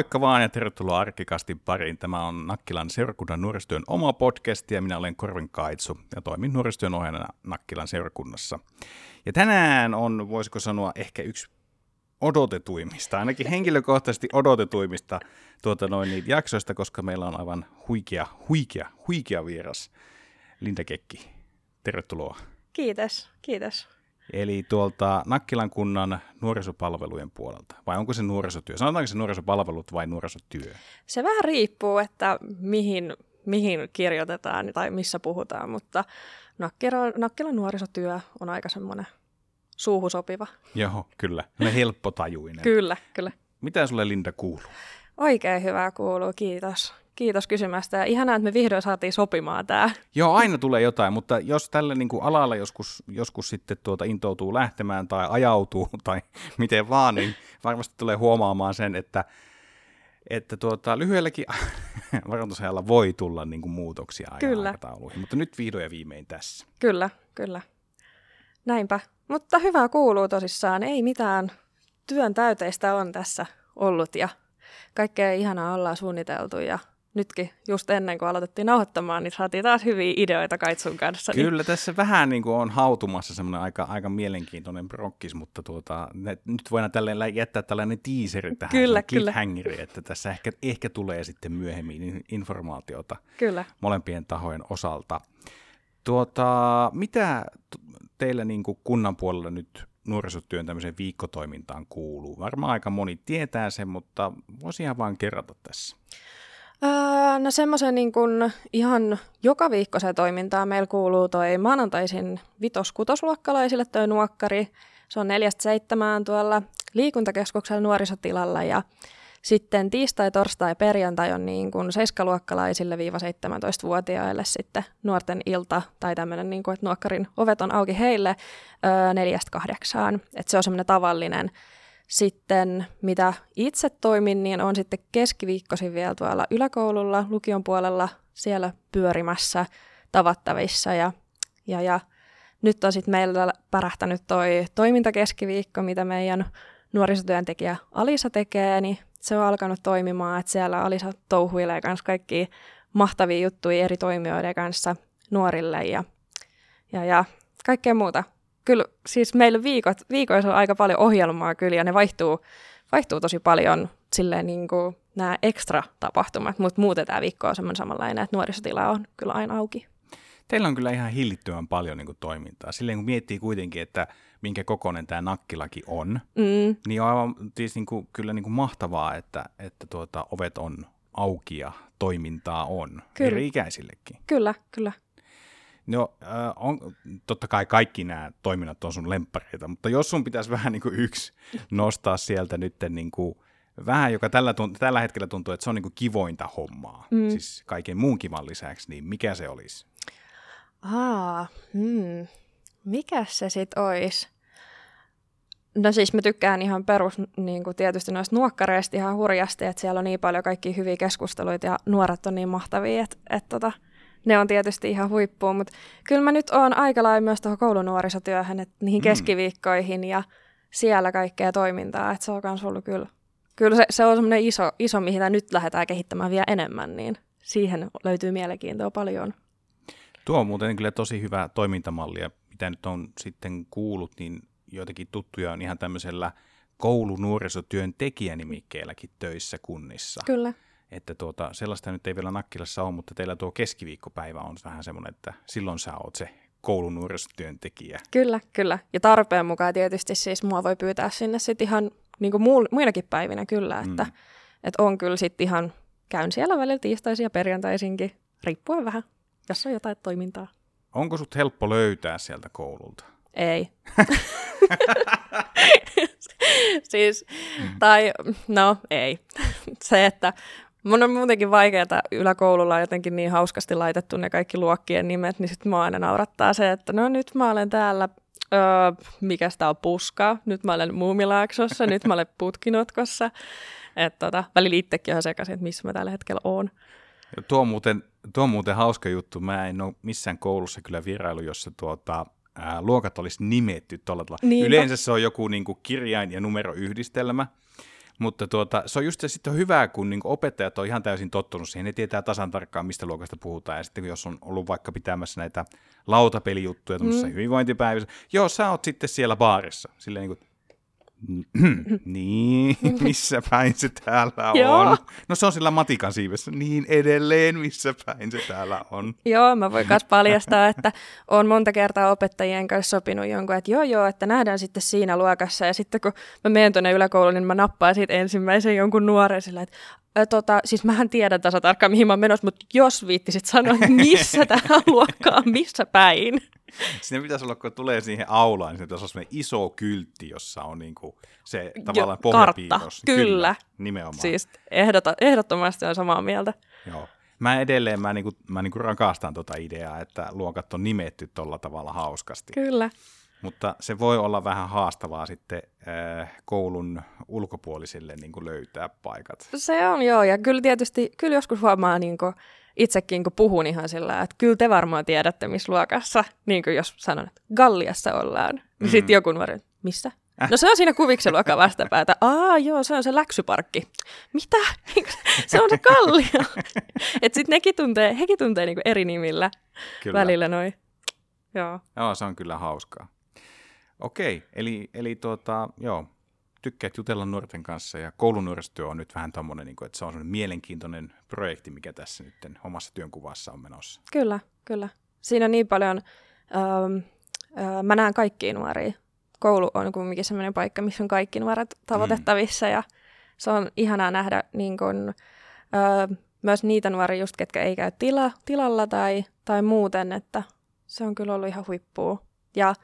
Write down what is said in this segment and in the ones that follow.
Moikka vaan ja tervetuloa Arkikastin pariin. Tämä on Nakkilan seurakunnan nuorisotyön oma podcast ja minä olen Korvin Kaitsu ja toimin nuorisotyön ohjaajana Nakkilan seurakunnassa. Ja tänään on, voisiko sanoa, ehkä yksi odotetuimmista, ainakin henkilökohtaisesti odotetuimmista tuota noin, niitä jaksoista, koska meillä on aivan huikea, huikea, huikea vieras. Linda Kekki, tervetuloa. Kiitos, kiitos. Eli tuolta Nakkilan kunnan nuorisopalvelujen puolelta. Vai onko se nuorisotyö? Sanotaanko se nuorisopalvelut vai nuorisotyö? Se vähän riippuu, että mihin, mihin kirjoitetaan tai missä puhutaan, mutta Nakkilan, Nakkilan nuorisotyö on aika semmoinen suuhu sopiva. Joo, kyllä. Ne helppotajuinen. kyllä, kyllä. Mitä sulle Linda kuuluu? Oikein hyvää kuuluu, kiitos. Kiitos kysymästä ja ihanaa, että me vihdoin saatiin sopimaan tämä. Joo, aina tulee jotain, mutta jos tälle niin kuin alalla joskus, joskus sitten tuota intoutuu lähtemään tai ajautuu tai miten vaan, niin varmasti tulee huomaamaan sen, että, että tuota, lyhyelläkin varoitusajalla voi tulla niin kuin muutoksia aikatauluihin, mutta nyt vihdoin ja viimein tässä. Kyllä, kyllä. Näinpä. Mutta hyvää kuuluu tosissaan. Ei mitään työn täyteistä on tässä ollut ja kaikkea ihanaa ollaan suunniteltu ja nytkin just ennen kuin aloitettiin nauhoittamaan, niin saatiin taas hyviä ideoita Kaitsun kanssa. Niin- Kyllä, tässä vähän niin kuin on hautumassa semmoinen aika, aika mielenkiintoinen prokkis, mutta tuota, ne, nyt voidaan tälleen jättää tällainen teaseri tähän, kyllä, kyllä. että tässä ehkä, ehkä tulee sitten myöhemmin informaatiota kyllä. molempien tahojen osalta. Tuota, mitä teille niin kuin kunnan puolella nyt nuorisotyön tämmöiseen viikkotoimintaan kuuluu? Varmaan aika moni tietää sen, mutta voisi ihan vain kerrata tässä. Öö, no semmoisen niin kun ihan joka viikkoiseen toimintaan meillä kuuluu toi maanantaisin vitos-kutosluokkalaisille toi nuokkari. Se on neljästä seitsemään tuolla liikuntakeskuksella nuorisotilalla ja sitten tiistai, torstai ja perjantai on niin kuin seiskaluokkalaisille viiva 17-vuotiaille sitten nuorten ilta tai tämmöinen, niin kuin, että nuokkarin ovet on auki heille öö, neljästä kahdeksaan. Että se on semmoinen tavallinen sitten mitä itse toimin, niin on sitten keskiviikkoisin vielä tuolla yläkoululla, lukion puolella siellä pyörimässä tavattavissa ja, ja, ja nyt on sitten meillä pärähtänyt toi toimintakeskiviikko, mitä meidän nuorisotyöntekijä Alisa tekee, niin se on alkanut toimimaan, että siellä Alisa touhuilee kanssa kaikki mahtavia juttuja eri toimijoiden kanssa nuorille ja, ja, ja kaikkea muuta kyllä siis meillä viikot, viikoissa on aika paljon ohjelmaa kyllä ja ne vaihtuu, vaihtuu tosi paljon silleen niin kuin nämä ekstra tapahtumat, mutta muuten tämä viikko on semmoinen samanlainen, että nuorisotila on kyllä aina auki. Teillä on kyllä ihan hillittömän paljon niin kuin, toimintaa. Silleen kun miettii kuitenkin, että minkä kokoinen tämä nakkilaki on, mm. niin on aivan siis, niin kuin, kyllä niin kuin mahtavaa, että, että tuota, ovet on auki ja toimintaa on kyllä. eri ikäisillekin. Kyllä, kyllä. No, äh, on, totta kai kaikki nämä toiminnat on sun lemppareita, mutta jos sun pitäisi vähän niin kuin yksi nostaa sieltä nyt niin kuin, vähän, joka tällä, tunt- tällä hetkellä tuntuu, että se on niin kuin kivointa hommaa, mm. siis kaiken muun kivan lisäksi, niin mikä se olisi? Aa, hmm. mikä se sitten olisi? No siis mä tykkään ihan perus niin kuin tietysti noista nuokkareista ihan hurjasti, että siellä on niin paljon kaikki hyviä keskusteluita ja nuoret on niin mahtavia, että, että tota, ne on tietysti ihan huippuun, mutta kyllä mä nyt oon aika lailla myös tuohon koulunuorisotyöhön, että niihin mm. keskiviikkoihin ja siellä kaikkea toimintaa, että se on myös ollut kyllä, kyllä se, se on semmoinen iso, iso, mihin nyt lähdetään kehittämään vielä enemmän, niin siihen löytyy mielenkiintoa paljon. Tuo on muuten kyllä tosi hyvä toimintamalli, ja mitä nyt on sitten kuullut, niin joitakin tuttuja on ihan tämmöisellä koulunuorisotyön tekijänimikkeelläkin töissä kunnissa. Kyllä että tuota, sellaista nyt ei vielä Nakkilassa ole, mutta teillä tuo keskiviikkopäivä on vähän semmoinen, että silloin sä oot se koulun nuorisotyöntekijä. Kyllä, kyllä. Ja tarpeen mukaan tietysti siis mua voi pyytää sinne sitten ihan niin kuin muinakin päivinä kyllä, että, mm. että on kyllä sitten ihan, käyn siellä välillä tiistaisin ja perjantaisinkin, riippuen vähän, jos on jotain toimintaa. Onko sut helppo löytää sieltä koululta? Ei. siis, tai no ei. Se, että Mun on muutenkin vaikeaa, yläkoululla on jotenkin niin hauskasti laitettu ne kaikki luokkien nimet, niin sitten mua aina naurattaa se, että no nyt mä olen täällä, öö, mikä sitä on puska, nyt mä olen Muumilaaksossa, nyt mä olen Putkinotkossa. Että tota, välillä itsekin on sekaisin, että missä mä tällä hetkellä oon. Tuo, on muuten, tuo on muuten hauska juttu. Mä en ole missään koulussa kyllä vierailu, jossa tuota, ää, luokat olisi nimetty tuolla tavalla. Yleensä se on joku niin kuin, kirjain- ja numeroyhdistelmä. Mutta tuota, se on just se sitten hyvä, kun niin opettajat on ihan täysin tottunut siihen, ne tietää tasan tarkkaan, mistä luokasta puhutaan. Ja sitten jos on ollut vaikka pitämässä näitä lautapelijuttuja mm. hyvinvointipäivissä, joo, sä oot sitten siellä baarissa. Silleen niin kuin, niin, missä päin se täällä on? No se on sillä matikan siivessä. Niin edelleen, missä päin se täällä on? Joo, mä voin myös paljastaa, että on monta kertaa opettajien kanssa sopinut jonkun, että joo joo, että nähdään sitten siinä luokassa. Ja sitten kun mä menen tuonne yläkouluun, niin mä nappaan siitä ensimmäisen jonkun nuoren sillä, että tota, siis mähän tiedän tasa tarkkaan, mihin mä oon menossa, mutta jos viittisit sanoa, että missä tämä luokka on, missä päin. Siinä pitäisi olla, kun tulee siihen aulaan, niin se pitäisi olla iso kyltti, jossa on niinku se tavallaan jo, pohjapiirros. Kyllä. kyllä. Nimenomaan. Siis ehdota, ehdottomasti on samaa mieltä. Joo. Mä edelleen mä, niinku, mä niinku rakastan tuota ideaa, että luokat on nimetty tuolla tavalla hauskasti. Kyllä. Mutta se voi olla vähän haastavaa sitten äh, koulun ulkopuolisille niin kuin löytää paikat. Se on joo, ja kyllä tietysti, kyllä joskus huomaa niin kuin, itsekin, kun puhun ihan sillä, että kyllä te varmaan tiedätte, missä luokassa, niin kuin jos sanon, että Galliassa ollaan, niin mm. sitten joku nuori, missä? Äh. No se on siinä kuviksen luokan vastapäätä. Aa, joo, se on se läksyparkki. Mitä? se on se kallio. että sitten nekin tuntee, hekin tuntee niinku eri nimillä kyllä. välillä noin. Joo. Joo, se on kyllä hauskaa. Okei, eli, eli tuota, joo, tykkäät jutella nuorten kanssa ja koulunuorisotyö on nyt vähän tommonen, niin kuin, että se on mielenkiintoinen projekti, mikä tässä nyt omassa työnkuvassa on menossa. Kyllä, kyllä. Siinä on niin paljon, ähm, äh, mä näen kaikkia nuoria. Koulu on kumminkin sellainen paikka, missä on kaikki nuoret tavoitettavissa mm. ja se on ihanaa nähdä niin kun, äh, myös niitä nuoria just, ketkä ei käy tila, tilalla tai, tai muuten, että se on kyllä ollut ihan huippua. Ja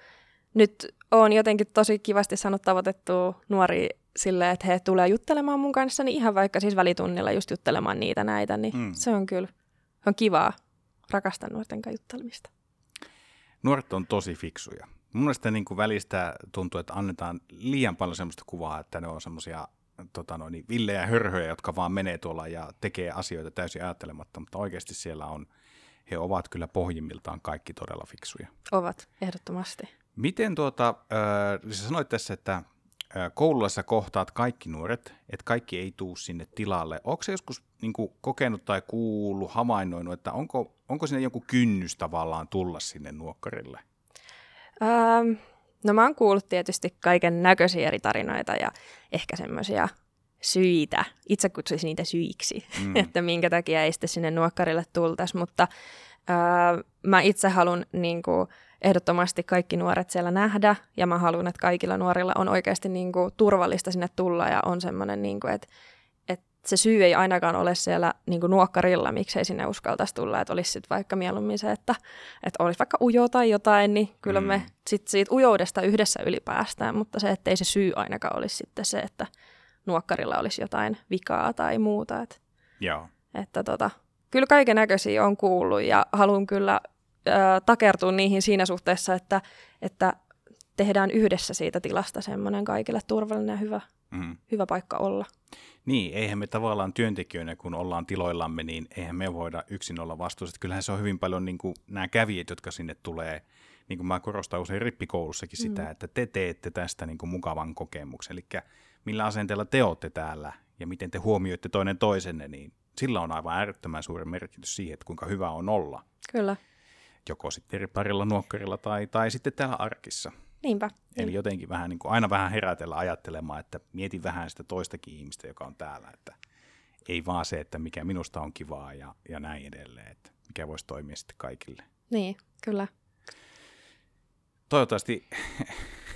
nyt on jotenkin tosi kivasti saanut tavoitettua nuori silleen, että he tulee juttelemaan mun kanssa, niin ihan vaikka siis välitunnilla just juttelemaan niitä näitä, niin mm. se on kyllä on kivaa. Rakastan nuorten kanssa juttelemista. Nuoret on tosi fiksuja. Mun mielestä niin kuin välistä tuntuu, että annetaan liian paljon sellaista kuvaa, että ne on semmoisia tota noin, villejä hörhöjä, jotka vaan menee tuolla ja tekee asioita täysin ajattelematta, mutta oikeasti siellä on, he ovat kyllä pohjimmiltaan kaikki todella fiksuja. Ovat, ehdottomasti. Miten tuota, äh, sä sanoit tässä, että äh, koulussa kohtaat kaikki nuoret, että kaikki ei tuu sinne tilalle. Onko se joskus niin kuin, kokenut tai kuullut, havainnoinut, että onko, onko sinne joku kynnys tavallaan tulla sinne nuokkarille? Ähm, no mä oon kuullut tietysti kaiken näköisiä eri tarinoita ja ehkä semmoisia syitä. Itse kutsuisin niitä syiksi, mm. että minkä takia ei sitten sinne nuokkarille tultaisi, mutta äh, mä itse haluan niin kuin, ehdottomasti kaikki nuoret siellä nähdä, ja mä haluan, että kaikilla nuorilla on oikeasti niin kuin, turvallista sinne tulla, ja on semmoinen, niin kuin, että, että se syy ei ainakaan ole siellä niin kuin, nuokkarilla, miksei sinne uskaltaisi tulla, että olisi sitten vaikka mieluummin se, että, että olisi vaikka ujo tai jotain, niin kyllä mm. me sit siitä ujoudesta yhdessä ylipäästään, mutta se, ettei se syy ainakaan olisi sitten se, että nuokkarilla olisi jotain vikaa tai muuta. Että, Joo. Että tota, kyllä kaiken näköisiä on kuullut ja haluan kyllä takertua niihin siinä suhteessa, että, että tehdään yhdessä siitä tilasta semmoinen kaikille turvallinen ja hyvä, mm. hyvä paikka olla. Niin, eihän me tavallaan työntekijöinä, kun ollaan tiloillamme, niin eihän me voida yksin olla vastuussa. Kyllähän se on hyvin paljon niin kuin nämä kävijät, jotka sinne tulee, niin kuin mä korostan usein rippikoulussakin sitä, mm. että te teette tästä niin kuin mukavan kokemuksen. Eli millä asenteella te olette täällä ja miten te huomioitte toinen toisenne, niin sillä on aivan äärettömän suuri merkitys siihen, että kuinka hyvä on olla. Kyllä joko sitten eri parilla nuokkarilla tai, tai sitten täällä arkissa. Niinpä. Eli niin. jotenkin vähän niin kuin aina vähän herätellä ajattelemaan, että mietin vähän sitä toistakin ihmistä, joka on täällä, että ei vaan se, että mikä minusta on kivaa ja, ja näin edelleen, että mikä voisi toimia sitten kaikille. Niin, kyllä. Toivottavasti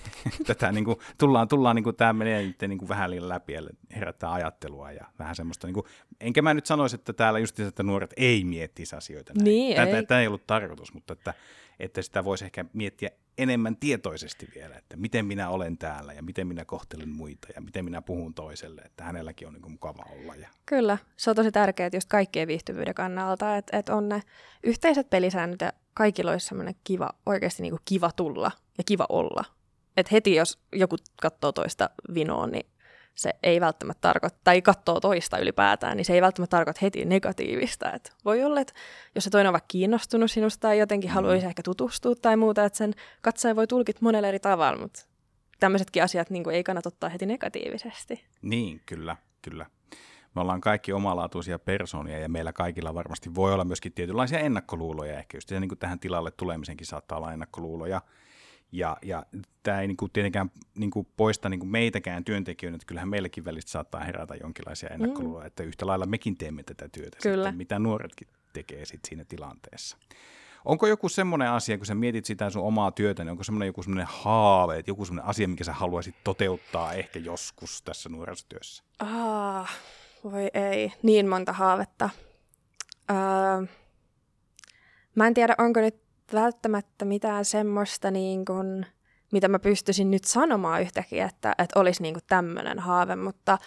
tätä niin kuin, tullaan, tullaan niin kuin, tämä menee nyt niin kuin vähän liian läpi ja herättää ajattelua ja vähän semmoista, niin kuin, enkä mä nyt sanoisi, että täällä just että nuoret ei miettisi asioita näin. Niin, Tätä, ei. Tämä ei ollut tarkoitus, mutta että, että sitä voisi ehkä miettiä enemmän tietoisesti vielä, että miten minä olen täällä ja miten minä kohtelen muita ja miten minä puhun toiselle, että hänelläkin on niin kuin mukava olla. Ja... Kyllä, se on tosi tärkeää just kaikkien viihtyvyyden kannalta, että, että on ne yhteiset pelisäännöt ja kaikilla olisi semmoinen kiva, oikeasti niin kuin kiva tulla ja kiva olla että heti jos joku katsoo toista vinoa, niin se ei välttämättä tarkoita, tai katsoo toista ylipäätään, niin se ei välttämättä tarkoita heti negatiivista. Et voi olla, että jos se toinen on vaikka kiinnostunut sinusta tai jotenkin mm. haluaisi ehkä tutustua tai muuta, että sen katsoja voi tulkita monella eri tavalla, mutta tämmöisetkin asiat niin ei kannata ottaa heti negatiivisesti. Niin, kyllä, kyllä. Me ollaan kaikki omalaatuisia persoonia ja meillä kaikilla varmasti voi olla myöskin tietynlaisia ennakkoluuloja. Ehkä just ja niin kuin tähän tilalle tulemisenkin saattaa olla ennakkoluuloja. Ja, ja tämä ei niin kuin tietenkään niin kuin poista niin kuin meitäkään työntekijöitä, että kyllähän meillekin välistä saattaa herätä jonkinlaisia ennakkoluuloja, mm. että yhtä lailla mekin teemme tätä työtä, Kyllä. Sitten, mitä nuoretkin tekee sit siinä tilanteessa. Onko joku semmoinen asia, kun sä mietit sitä sun omaa työtä, niin onko semmoinen joku semmoinen haave, että joku semmoinen asia, mikä sä haluaisit toteuttaa ehkä joskus tässä nuorisotyössä? Ah, voi ei, niin monta haavetta. Uh, mä en tiedä, onko nyt välttämättä mitään semmoista, niin kuin, mitä mä pystyisin nyt sanomaan yhtäkkiä, että, että olisi niin tämmöinen haave, mutta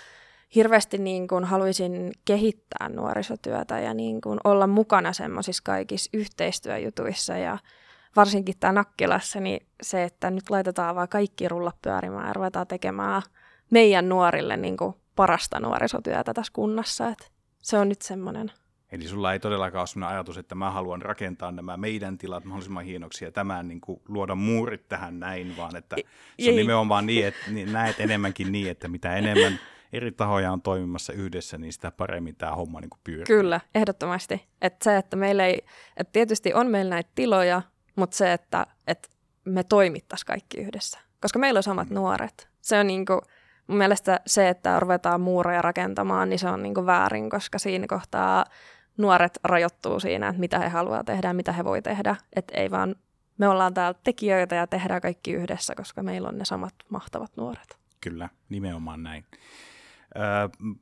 hirveästi niin kuin haluaisin kehittää nuorisotyötä ja niin kuin olla mukana semmoisissa kaikissa yhteistyöjutuissa ja varsinkin tämä Nakkilassa, niin se, että nyt laitetaan vaan kaikki rullat pyörimään ja ruvetaan tekemään meidän nuorille niin kuin parasta nuorisotyötä tässä kunnassa. että se on nyt semmoinen Eli sulla ei todellakaan ole sellainen ajatus, että mä haluan rakentaa nämä meidän tilat mahdollisimman hienoksi ja tämän niin kuin, luoda muurit tähän näin, vaan että se on nimenomaan niin, että niin, näet enemmänkin niin, että mitä enemmän eri tahoja on toimimassa yhdessä, niin sitä paremmin tämä homma niin kuin pyörii. Kyllä, ehdottomasti. Että se, että meillä ei, että tietysti on meillä näitä tiloja, mutta se, että, että me toimittaisiin kaikki yhdessä. Koska meillä on samat mm. nuoret. Se on niin kuin, mun mielestä se, että ruvetaan muureja rakentamaan, niin se on niin kuin väärin, koska siinä kohtaa nuoret rajoittuu siinä, että mitä he haluaa tehdä ja mitä he voi tehdä. Että ei vaan, me ollaan täällä tekijöitä ja tehdään kaikki yhdessä, koska meillä on ne samat mahtavat nuoret. Kyllä, nimenomaan näin. Öö,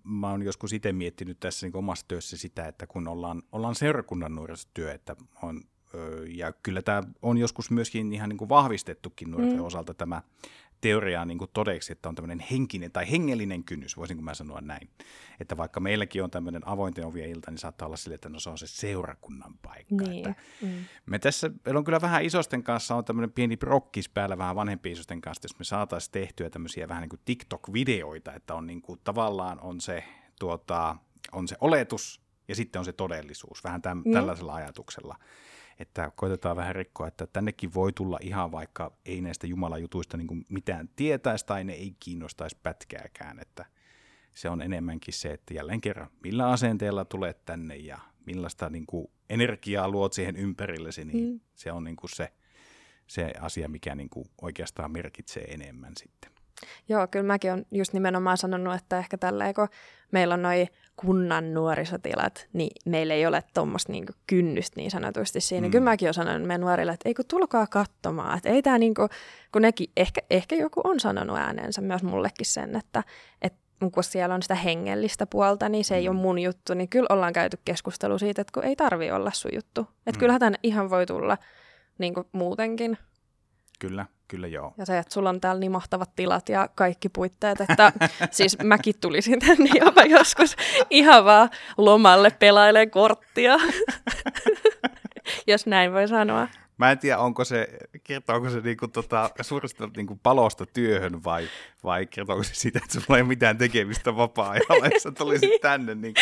mä oon joskus itse miettinyt tässä niin omassa työssä sitä, että kun ollaan, ollaan seurakunnan nuorisotyö, että on, öö, ja kyllä tämä on joskus myöskin ihan niin kuin vahvistettukin nuorten mm. osalta tämä teoriaa niin kuin todeksi, että on tämmöinen henkinen tai hengellinen kynnys, voisinko mä sanoa näin. Että vaikka meilläkin on tämmöinen avointen ovien ilta, niin saattaa olla sille, että no se on se seurakunnan paikka. Niin. Että mm. Me tässä, meillä on kyllä vähän isosten kanssa, on tämmöinen pieni prokkis päällä vähän vanhempi isosten kanssa, jos me saataisiin tehtyä tämmöisiä vähän niin kuin TikTok-videoita, että on niin kuin, tavallaan on se, tuota, on se oletus ja sitten on se todellisuus, vähän täm, mm. tällaisella ajatuksella että koitetaan vähän rikkoa, että tännekin voi tulla ihan vaikka ei näistä jumalajutuista niin mitään tietäisi tai ne ei kiinnostaisi pätkääkään, että se on enemmänkin se, että jälleen kerran, millä asenteella tulet tänne ja millaista niin kuin, energiaa luot siihen ympärillesi, niin mm. se on niin kuin se, se asia, mikä niin kuin, oikeastaan merkitsee enemmän sitten. Joo, kyllä mäkin olen just nimenomaan sanonut, että ehkä tällä kun meillä on noin kunnan nuorisotilat, niin meillä ei ole tuommoista niinku kynnystä niin sanotusti siinä. Mm. Kyllä mäkin olen sanonut meidän nuorille, että ei kun tulkaa katsomaan, että ei tämä niinku, kun nekin, ehkä, ehkä joku on sanonut äänensä myös mullekin sen, että, että kun siellä on sitä hengellistä puolta, niin se ei mm. ole mun juttu, niin kyllä ollaan käyty keskustelu siitä, että kun ei tarvi olla sun juttu. Että mm. kyllähän tänne ihan voi tulla niin muutenkin. Kyllä, kyllä joo. Ja se, että sulla on täällä niin mahtavat tilat ja kaikki puitteet, että siis mäkin tulisin tänne jopa joskus ihan vaan lomalle pelailee korttia, jos näin voi sanoa. Mä en tiedä, onko se, kertooko se niinku tota, suurista niinku palosta työhön vai, vai kertooko se sitä, että sulla ei ole mitään tekemistä vapaa-ajalla, ja sä tulisit niin. tänne niinku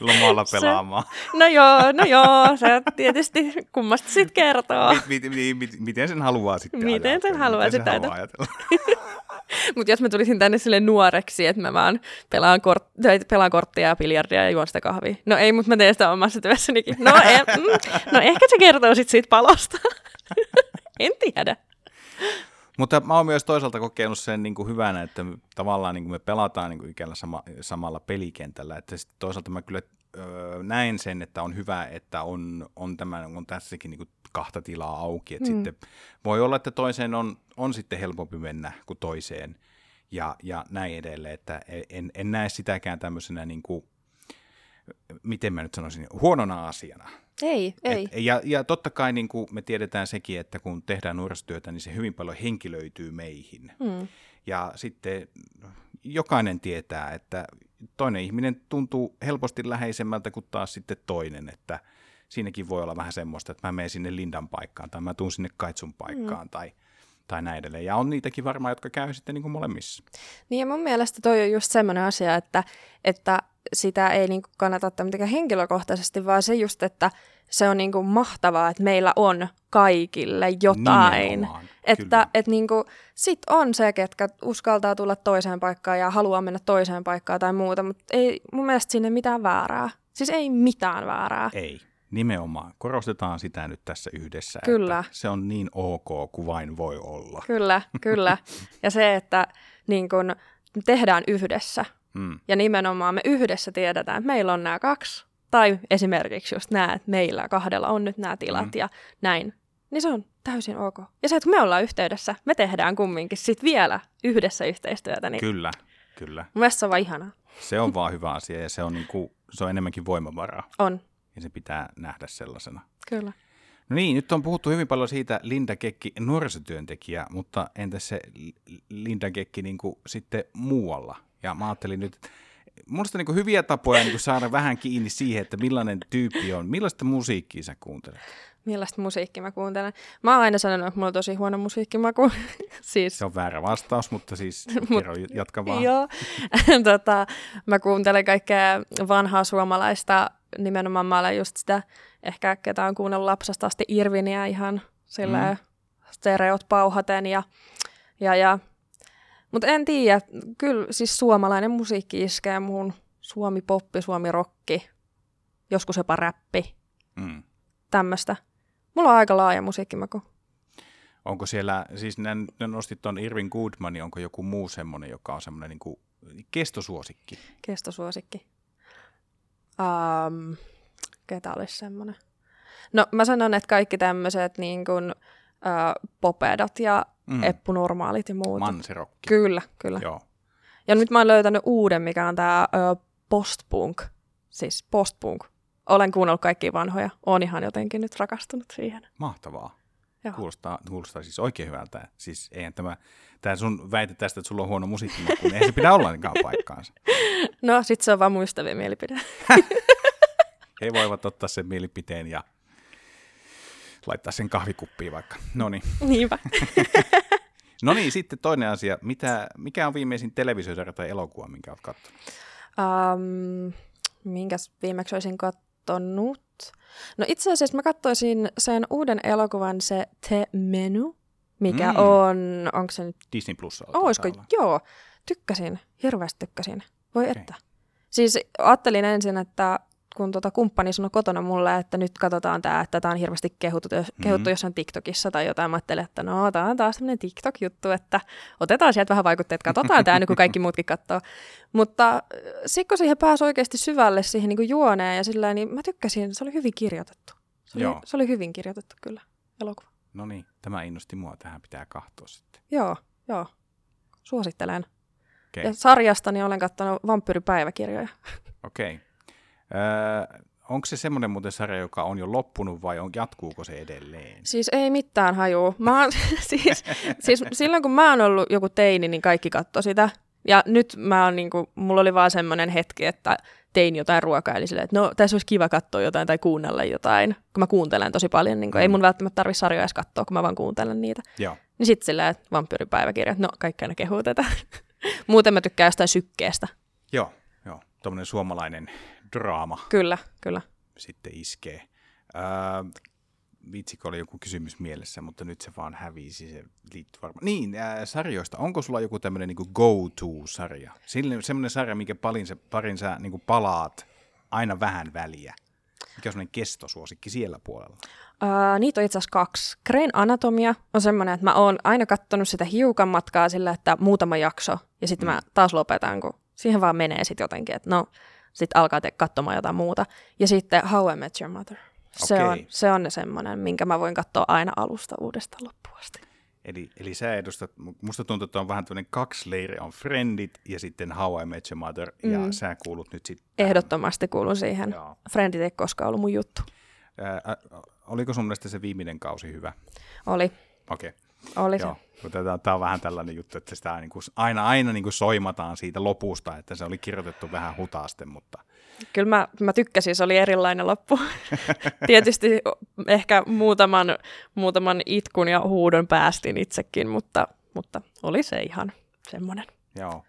lomalla pelaamaan. Se, no joo, no joo, se tietysti kummasta sitten kertoo. Mi, mi, mi, miten sen haluaa sitten Miten ajatella? sen haluaa miten sitten haluaa ajatella? Mutta jos mä tulisin tänne sille nuoreksi, että mä vaan pelaan, kort- pelaan korttia ja biljardia ja juon sitä kahvia. No ei, mutta mä teen sitä omassa työssänikin. No, e- mm, no ehkä se kertoo sitten siitä palosta. en tiedä. Mutta mä oon myös toisaalta kokenut sen niin kuin hyvänä, että tavallaan niin kuin me pelataan niin kuin ikällä sama, samalla pelikentällä. Että toisaalta mä kyllä öö, näen sen, että on hyvä, että on, on, tämän, on tässäkin niin kuin kahta tilaa auki. Että mm. sitten voi olla, että toiseen on, on sitten helpompi mennä kuin toiseen ja, ja näin edelleen. Että en, en näe sitäkään tämmöisenä, niin kuin, miten mä nyt sanoisin, huonona asiana. Ei, ei. Et, ja, ja totta kai niin kuin me tiedetään sekin, että kun tehdään nuorisotyötä, niin se hyvin paljon henkilöityy meihin. Mm. Ja sitten jokainen tietää, että toinen ihminen tuntuu helposti läheisemmältä kuin taas sitten toinen, että siinäkin voi olla vähän semmoista, että mä menen sinne Lindan paikkaan tai mä tuun sinne Kaitsun paikkaan mm. tai, tai näin edelleen. Ja on niitäkin varmaan, jotka käy sitten niin kuin molemmissa. Niin ja mun mielestä toi on just semmoinen asia, että, että sitä ei niin kuin kannata ottaa mitenkään henkilökohtaisesti, vaan se just, että se on niin kuin mahtavaa, että meillä on kaikille jotain. Nimenomaan. Että et niinku, sit on se, ketkä uskaltaa tulla toiseen paikkaan ja haluaa mennä toiseen paikkaan tai muuta, mutta ei mun mielestä sinne mitään väärää. Siis ei mitään väärää. Ei, nimenomaan. Korostetaan sitä nyt tässä yhdessä, Kyllä. että se on niin ok kuin vain voi olla. Kyllä, kyllä. Ja se, että niin kun tehdään yhdessä Mm. ja nimenomaan me yhdessä tiedetään, että meillä on nämä kaksi. Tai esimerkiksi just nämä, että meillä kahdella on nyt nämä tilat Mm. ja näin. Niin se on täysin ok. Ja se, että kun me ollaan yhteydessä, me tehdään kumminkin sit vielä yhdessä yhteistyötä, niin Kyllä, kyllä. mun se on vaan ihanaa. Se on vaan hyvä asia ja se on, niin kuin, se on enemmänkin voimavaraa On, ja se pitää nähdä sellaisena. kyllä. No niin, nyt on puhuttu hyvin paljon siitä Linda Kekki nuorisotyöntekijä, mutta entäs se Linda Kekki niin kuin sitten muualla? Ja mä ajattelin nyt, Minusta niin hyviä tapoja niin saada vähän kiinni siihen, että millainen tyyppi on. Millaista musiikkia sä kuuntelet? Millaista musiikkia mä kuuntelen? Mä oon aina sanonut, että mulla on tosi huono musiikkimaku. siis, Se on väärä vastaus, mutta siis Mut- kerro, jatka vaan. Joo. tota, mä kuuntelen kaikkea vanhaa suomalaista. Nimenomaan mä olen just sitä, ehkä ketä on kuunnellut lapsesta asti Irviniä ihan silleen Mm. stereot pauhaten. Ja, ja, ja. Mutta en tiedä, kyllä siis suomalainen musiikki iskee muun. Suomi poppi, suomi rokki, joskus jopa räppi, Mm. tämmöistä. Mulla on aika laaja musiikkimaku. Onko siellä, siis nä, nä nostit tuon Irvin Goodman, niin onko joku muu semmoinen, joka on semmoinen niin kuin kestosuosikki? Kestosuosikki. Um, ketä olisi semmoinen? No mä sanon, että kaikki tämmöiset niin kuin, uh, popedot ja Mm. eppunormaalit ja muut. Manserokki. Kyllä, kyllä. Joo. Ja nyt mä oon löytänyt uuden, mikä on tää uh, postpunk. Siis postpunk. Olen kuunnellut kaikkia vanhoja. Oon ihan jotenkin nyt rakastunut siihen. Mahtavaa. Joo. Kuulostaa, kuulostaa siis oikein hyvältä. Siis eihän tämä, tämä sun väite tästä, että sulla on huono musiikkimaku, niin eihän se pidä olla ainakaan paikkaansa. No, sit se on vaan muistavia mielipide. He voivat ottaa sen mielipiteen ja laittaa sen kahvikuppiin vaikka. No niin. Niinpä. No niin, sitten toinen asia. Mitä, mikä on viimeisin televisiosarja tai elokuva, minkä olet katsonut? Um, minkäs viimeksi olisin kattonut? No itse asiassa mä katsoisin sen uuden elokuvan, se The Menu, mikä Mm. on, onko se nyt, Disney Plus. olisiko, joo, tykkäsin, hirveästi tykkäsin. Voi okay. että. Siis ajattelin ensin, että kun tota kumppani sanoi kotona mulle, että nyt katsotaan tämä, että tämä on hirveästi kehuttu, kehuttu Mhm. jossain TikTokissa tai jotain. Mä ajattelin, että no tämä on taas tämmöinen TikTok-juttu, että otetaan sieltä vähän vaikutteet, katsotaan tämä nyt, kun kaikki muutkin katsoo. Mutta sitten kun siihen pääsi oikeasti syvälle siihen niin kuin juoneen ja sillä niin mä tykkäsin, se oli hyvin kirjoitettu. Se oli, Joo. se oli hyvin kirjoitettu kyllä, elokuva. No niin, tämä innosti mua. Tähän pitää kahtoa sitten. Joo, joo. Suosittelen. Okei. Ja sarjasta niin olen katsonut vampyyripäiväkirjoja. Okei. Öö, onko se semmoinen muuten sarja, joka on jo loppunut vai on, jatkuuko se edelleen? Siis ei mitään hajuu. Mä oon, siis, siis silloin kun mä oon ollut joku teini, niin kaikki katto sitä. Ja nyt mä oon niinku, mulla oli vaan semmoinen hetki, että tein jotain ruokaa, eli silleen, että no tässä olisi kiva katsoa jotain tai kuunnella jotain, kun mä kuuntelen tosi paljon, niin ei mun välttämättä tarvi sarjoja edes katsoa, kun mä vaan kuuntelen niitä. Joo. Niin sitten silleen, että vampyyripäiväkirjat, no kaikki aina kehuu tätä. Muuten mä tykkään jostain sykkeestä. Joo, joo. Tuommoinen suomalainen draama Kyllä, kyllä. sitten iskee. Öö, vitsikö oli joku kysymys mielessä, mutta nyt se vaan hävisi. Se liittyy varmaan. Niin, ää, sarjoista. Onko sulla joku tämmöinen niin go-to-sarja? Semmoinen sarja, mikä parin sä, parin sä niin palaat aina vähän väliä. Mikä on semmoinen kestosuosikki siellä puolella? Uh, niitä on itse asiassa kaksi. Crane Anatomia on semmoinen, että mä oon aina kattonut sitä hiukan matkaa sillä, että muutama jakso, ja sitten Mm. mä taas lopetan, kun siihen vaan menee sitten jotenkin, että no, sitten alkaa te- katsomaan jotain muuta. Ja sitten How I Met Your Mother. Se Okei. on, se on semmoinen, minkä mä voin katsoa aina alusta uudestaan loppuun asti. Eli, eli sä edustat, musta tuntuu, että on vähän tämmöinen kaksi leiri, on Friendit ja sitten How I Met Your Mother, ja Mm. sä kuulut nyt sitten... Ehdottomasti kuulun siihen. Joo. Friendit ei koskaan ollut mun juttu. Ää, oliko sun mielestä se viimeinen kausi hyvä? Oli, Okei. oli se. Joo, tätä, tämä on vähän tällainen juttu, että sitä niin kuin, aina, aina niin kuin soimataan siitä lopusta, että se oli kirjoitettu vähän hutaasten, mutta Kyllä mä, mä tykkäsin, se oli erilainen loppu. Tietysti ehkä muutaman, muutaman itkun ja huudon päästin itsekin, mutta, mutta oli se ihan semmoinen. joo.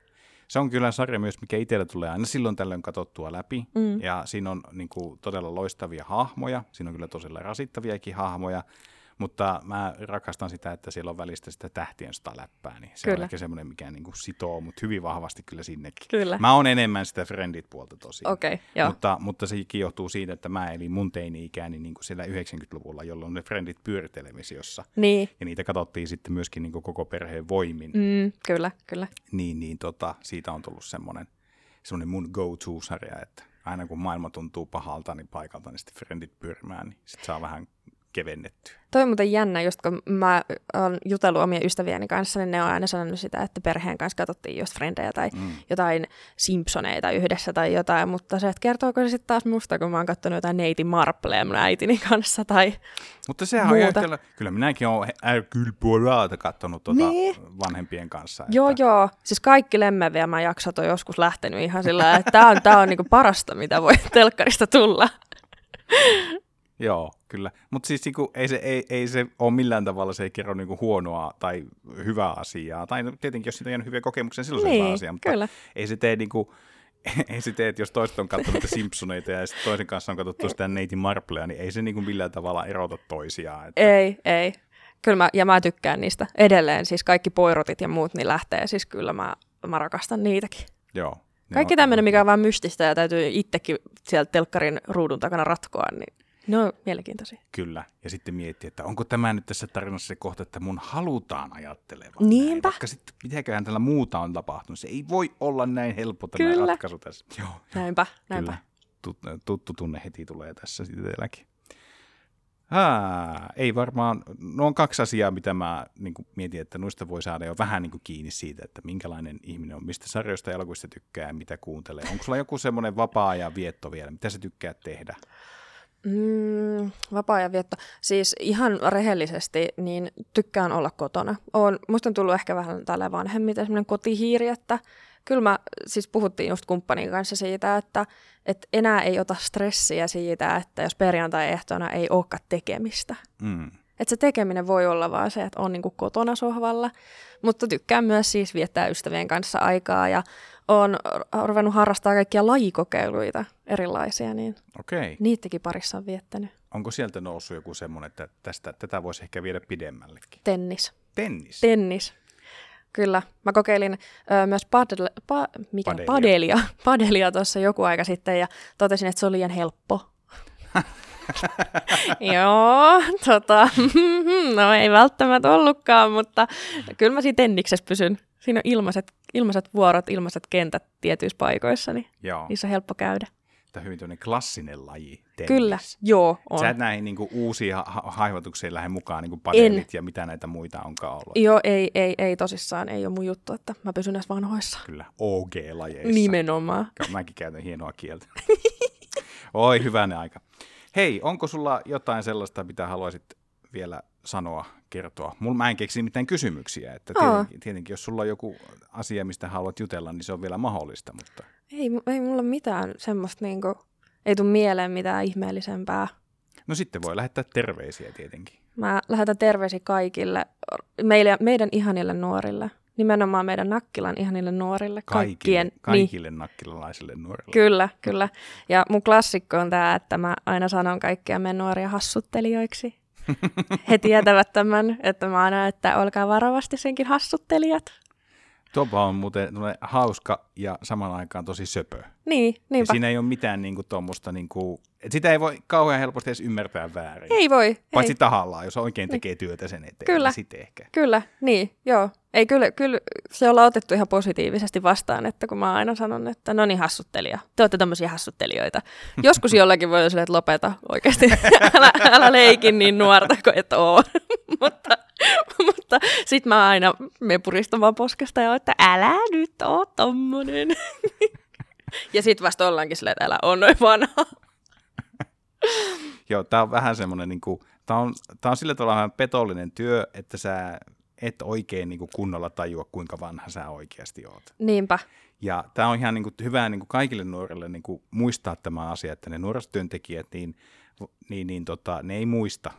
Se on kyllä sarja myös, mikä itsellä tulee aina silloin tällöin katsottua läpi, Mm. ja siinä on niin kuin, todella loistavia hahmoja, siinä on kyllä todella rasittaviakin hahmoja, Mutta mä rakastan sitä, että siellä on välistä sitä tähtien sitä läppää, niin se Kyllä. on ehkä semmoinen, mikä niin kuin sitoo mut hyvin vahvasti kyllä sinnekin. Kyllä. Mä oon enemmän sitä Friendit-puolta tosiaan. Okei, okay, joo. Mutta, mutta sekin johtuu siitä, että mä elin mun teini-ikäni niin kuin siellä 90-luvulla, jolloin ne Friendit pyöri televisiossa. Niin, Ja niitä katsottiin sitten myöskin niin kuin koko perheen voimin. mm, kyllä, kyllä. Niin, niin tota, siitä on tullut semmoinen, semmoinen mun go-to-sarja, että aina kun maailma tuntuu pahalta, niin paikalta, niin sitten Friendit pyörimään, niin sitten saa vähän kevennettyä. Toi on muuten jännä, just kun mä oon jutellut omien ystävieni kanssa, niin ne on aina sanonut sitä, että perheen kanssa katsottiin just Frendejä tai Mm. jotain Simpsoneita yhdessä tai jotain, mutta se, että kertooko se sitten taas musta, kun mä oon katsonut jotain neiti Marpleja mun äitini kanssa tai Mutta sehän on ihan, Muuta. kyllä, minäkin olen ärkylpuolaata katsonut tuota Niin. vanhempien kanssa. Joo, joo. Siis kaikki lemmenviemä jaksot on joskus lähtenyt ihan sillä että tämä on, tää on niinku parasta, mitä voi telkkarista tulla. Joo, kyllä. Mutta siis niinku, ei, se, ei, ei se ole millään tavalla, se ei kerro niinku huonoa tai hyvää asiaa. Tai no, tietenkin, jos siitä on jäänyt hyviä kokemuksia, niin silloin se on hyvä Niin, asia. Mutta kyllä. ei se tee niinku, ei se tee, että jos toiset on katsonut Simpsoneita ja sitten toisen kanssa on katsottu sitä Neiti Marplea, niin ei se niinku millään tavalla erota toisiaan. Että, Ei, ei. Kyllä mä, ja mä tykkään niistä edelleen. Siis kaikki poirotit ja muut, niin lähtee. Siis kyllä mä, mä rakastan niitäkin. joo. Kaikki tämmöinen, mikä on vaan mystistä ja täytyy itsekin sieltä telkkarin ruudun takana ratkoa, niin ne on mielenkiintoisia. Kyllä. Ja sitten miettiä, että onko tämä nyt tässä tarinassa se kohta, että mun halutaan ajattelevan Niinpä. näin. Vaikka sitten mitäköhän tällä muuta on tapahtunut. Se ei voi olla näin helppo tämä Kyllä. ratkaisu tässä. Joo, joo. Näinpä, näinpä. Kyllä. Tut, tuttu tunne heti tulee tässä itselläkin. Ah, ei varmaan, no on kaksi asiaa, mitä mä niin mietin, että noista voi saada jo vähän niin kuin kiinni siitä, että minkälainen ihminen on, mistä sarjoista ja elokuvista tykkää ja mitä kuuntelee. Onko sulla joku semmoinen vapaa-ajan vietto vielä, mitä sä tykkää tehdä? Mm, vapaa-ajan vietto. Siis ihan rehellisesti, niin tykkään olla kotona. On, musta on tullut ehkä vähän tällä vanhemmiten semmoinen kotihiiri, että kyllä mä, siis puhuttiin just kumppanin kanssa siitä, että, että enää ei ota stressiä siitä, että jos perjantai-ehtona ei olekaan tekemistä. Mm. Että se tekeminen voi olla vaan se, että on niinku kotona sohvalla, mutta tykkään myös siis viettää ystävien kanssa aikaa ja on ruvennut harrastaa kaikkia lajikokeiluita erilaisia, niin Okei. niitäkin parissa on viettänyt. Onko sieltä noussut joku semmoinen, että tästä, tätä voisi ehkä viedä pidemmällekin? Tennis. Tennis. Tennis. Kyllä. Mä kokeilin ö, myös padel, pa, mikä? Padelia. padelia, padelia tuossa joku aika sitten ja totesin, että se oli liian helppo. Joo, tota, no ei välttämättä ollutkaan, mutta kyllä mä siinä tenniksessä pysyn. Siinä on ilmaiset, ilmaiset vuorot, ilmaiset kentät tietyissä paikoissa, niin Joo, niissä on helppo käydä. tämä hyvin tämmöinen klassinen laji. Tennis. Kyllä, joo, on. Sä et näihin niin uusiin ha- ha- haivotuksiin lähde mukaan, niin kuin padelit ja mitä näitä muita onkaan ollut. Joo, ei, ei, ei tosissaan, ei ole mun juttu, että mä pysyn näissä vanhoissa. Kyllä, OG-lajeissa. Nimenomaan. Mäkin käytän hienoa kieltä. Oi, hyvänä aika. Hei, onko sulla jotain sellaista, mitä haluaisit vielä sanoa, kertoa? Mulla mä en keksi mitään kysymyksiä, että tietenkin, tietenkin jos sulla on joku asia, mistä haluat jutella, niin se on vielä mahdollista, mutta Ei, ei mulla mitään semmoista niinku, ei tule mieleen mitään ihmeellisempää. no sitten voi lähettää terveisiä tietenkin. Mä lähetän terveisiä kaikille, meille, meidän ihanille nuorille. Nimenomaan meidän Nakkilan ihanille nuorille. Kaikille, Kaikkien. Niin, kaikille nakkilalaisille nuorille. kyllä, kyllä. Ja mun klassikko on tämä, että mä aina sanon kaikkia meidän nuoria hassuttelijoiksi. He tietävät tämän, että mä aina, että olkaa varovasti senkin hassuttelijat. Tuopa on muuten hauska ja saman aikaan tosi söpö. Niin, Ja niinpä. siinä ei ole mitään niinku tuommoista, niinku, sitä ei voi kauhean helposti edes ymmärtää väärin. Ei voi. Paitsi ei. tahallaan, jos oikein tekee työtä sen eteen. Kyllä. Niin sitten ehkä. Kyllä, niin, joo. Ei kyllä, kyllä se ollaan otettu ihan positiivisesti vastaan, että kun mä aina sanon, että no niin hassuttelija, te olette tämmöisiä hassuttelijoita. Joskus jollakin voi olla että lopeta oikeasti, älä, älä leikin niin nuorta kuin et oo. mutta mutta sit mä aina me puristamaan poskesta ja että älä nyt oo tommonen. ja sit vasta ollaankin silleen, että älä on noin vanha. Joo, tää on vähän semmoinen, niinku, tää on, tää on sillä tavalla vähän petollinen työ, että sä et oikein niinku kunnolla tajua, kuinka vanha sä oikeasti oot. Niinpä, Ja tämä on ihan niinku hyvä niinku kaikille nuorille niinku muistaa tämä asia, että ne nuorisotyöntekijät, niin, niin, niin tota, ne ei muista,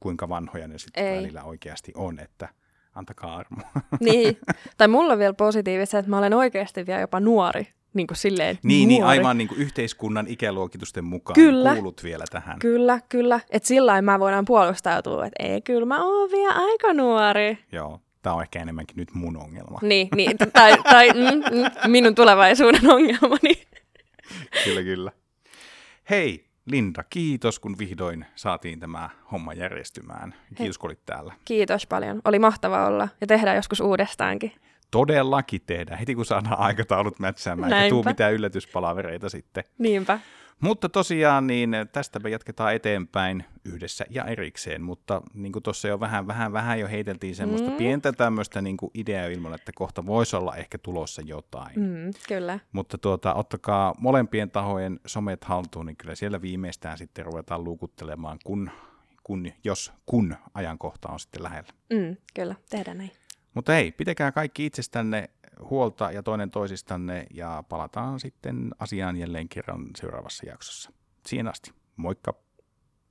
kuinka vanhoja ne sitten Ei. välillä oikeasti on, että antakaa armoa. niin. Tai mulla on vielä positiivista, että mä olen oikeasti vielä jopa nuori niin kuin silleen Niin, niin nuori. aivan niin kuin yhteiskunnan ikäluokitusten mukaan Kyllä. kuulut vielä tähän. Kyllä, kyllä. Että sillä mä voidaan puolustautua, että ei, kyllä mä oon vielä aika nuori. Joo, tämä on ehkä enemmänkin nyt mun ongelma. Niin, niin tai, tai mm, mm, minun tulevaisuuden ongelmani. Kyllä, kyllä. Hei, Linda, kiitos kun vihdoin saatiin tämä homma järjestymään. Kiitos kun olit täällä. Kiitos paljon. Oli mahtava olla ja tehdään joskus uudestaankin. Todellakin tehdään, heti kun saadaan aikataulut mätsäämään, eikä tuu mitään yllätyspalavereita sitten. Niinpä. Mutta tosiaan, niin tästä me jatketaan eteenpäin yhdessä ja erikseen, mutta niin kuin tuossa jo vähän, vähän, vähän jo heiteltiin semmoista mm. pientä tämmöistä niin kuin ideaa ilman, että kohta voisi olla ehkä tulossa jotain. Mm, kyllä. Mutta tuota, ottakaa molempien tahojen somet haltuun, niin kyllä siellä viimeistään sitten ruvetaan luukuttelemaan, kun, kun, jos kun ajankohta on sitten lähellä. Mm, kyllä, tehdään näin. Mutta hei, pitäkää kaikki itsestänne huolta ja toinen toisistanne ja palataan sitten asiaan jälleen kerran seuraavassa jaksossa. Siihen asti, moikka!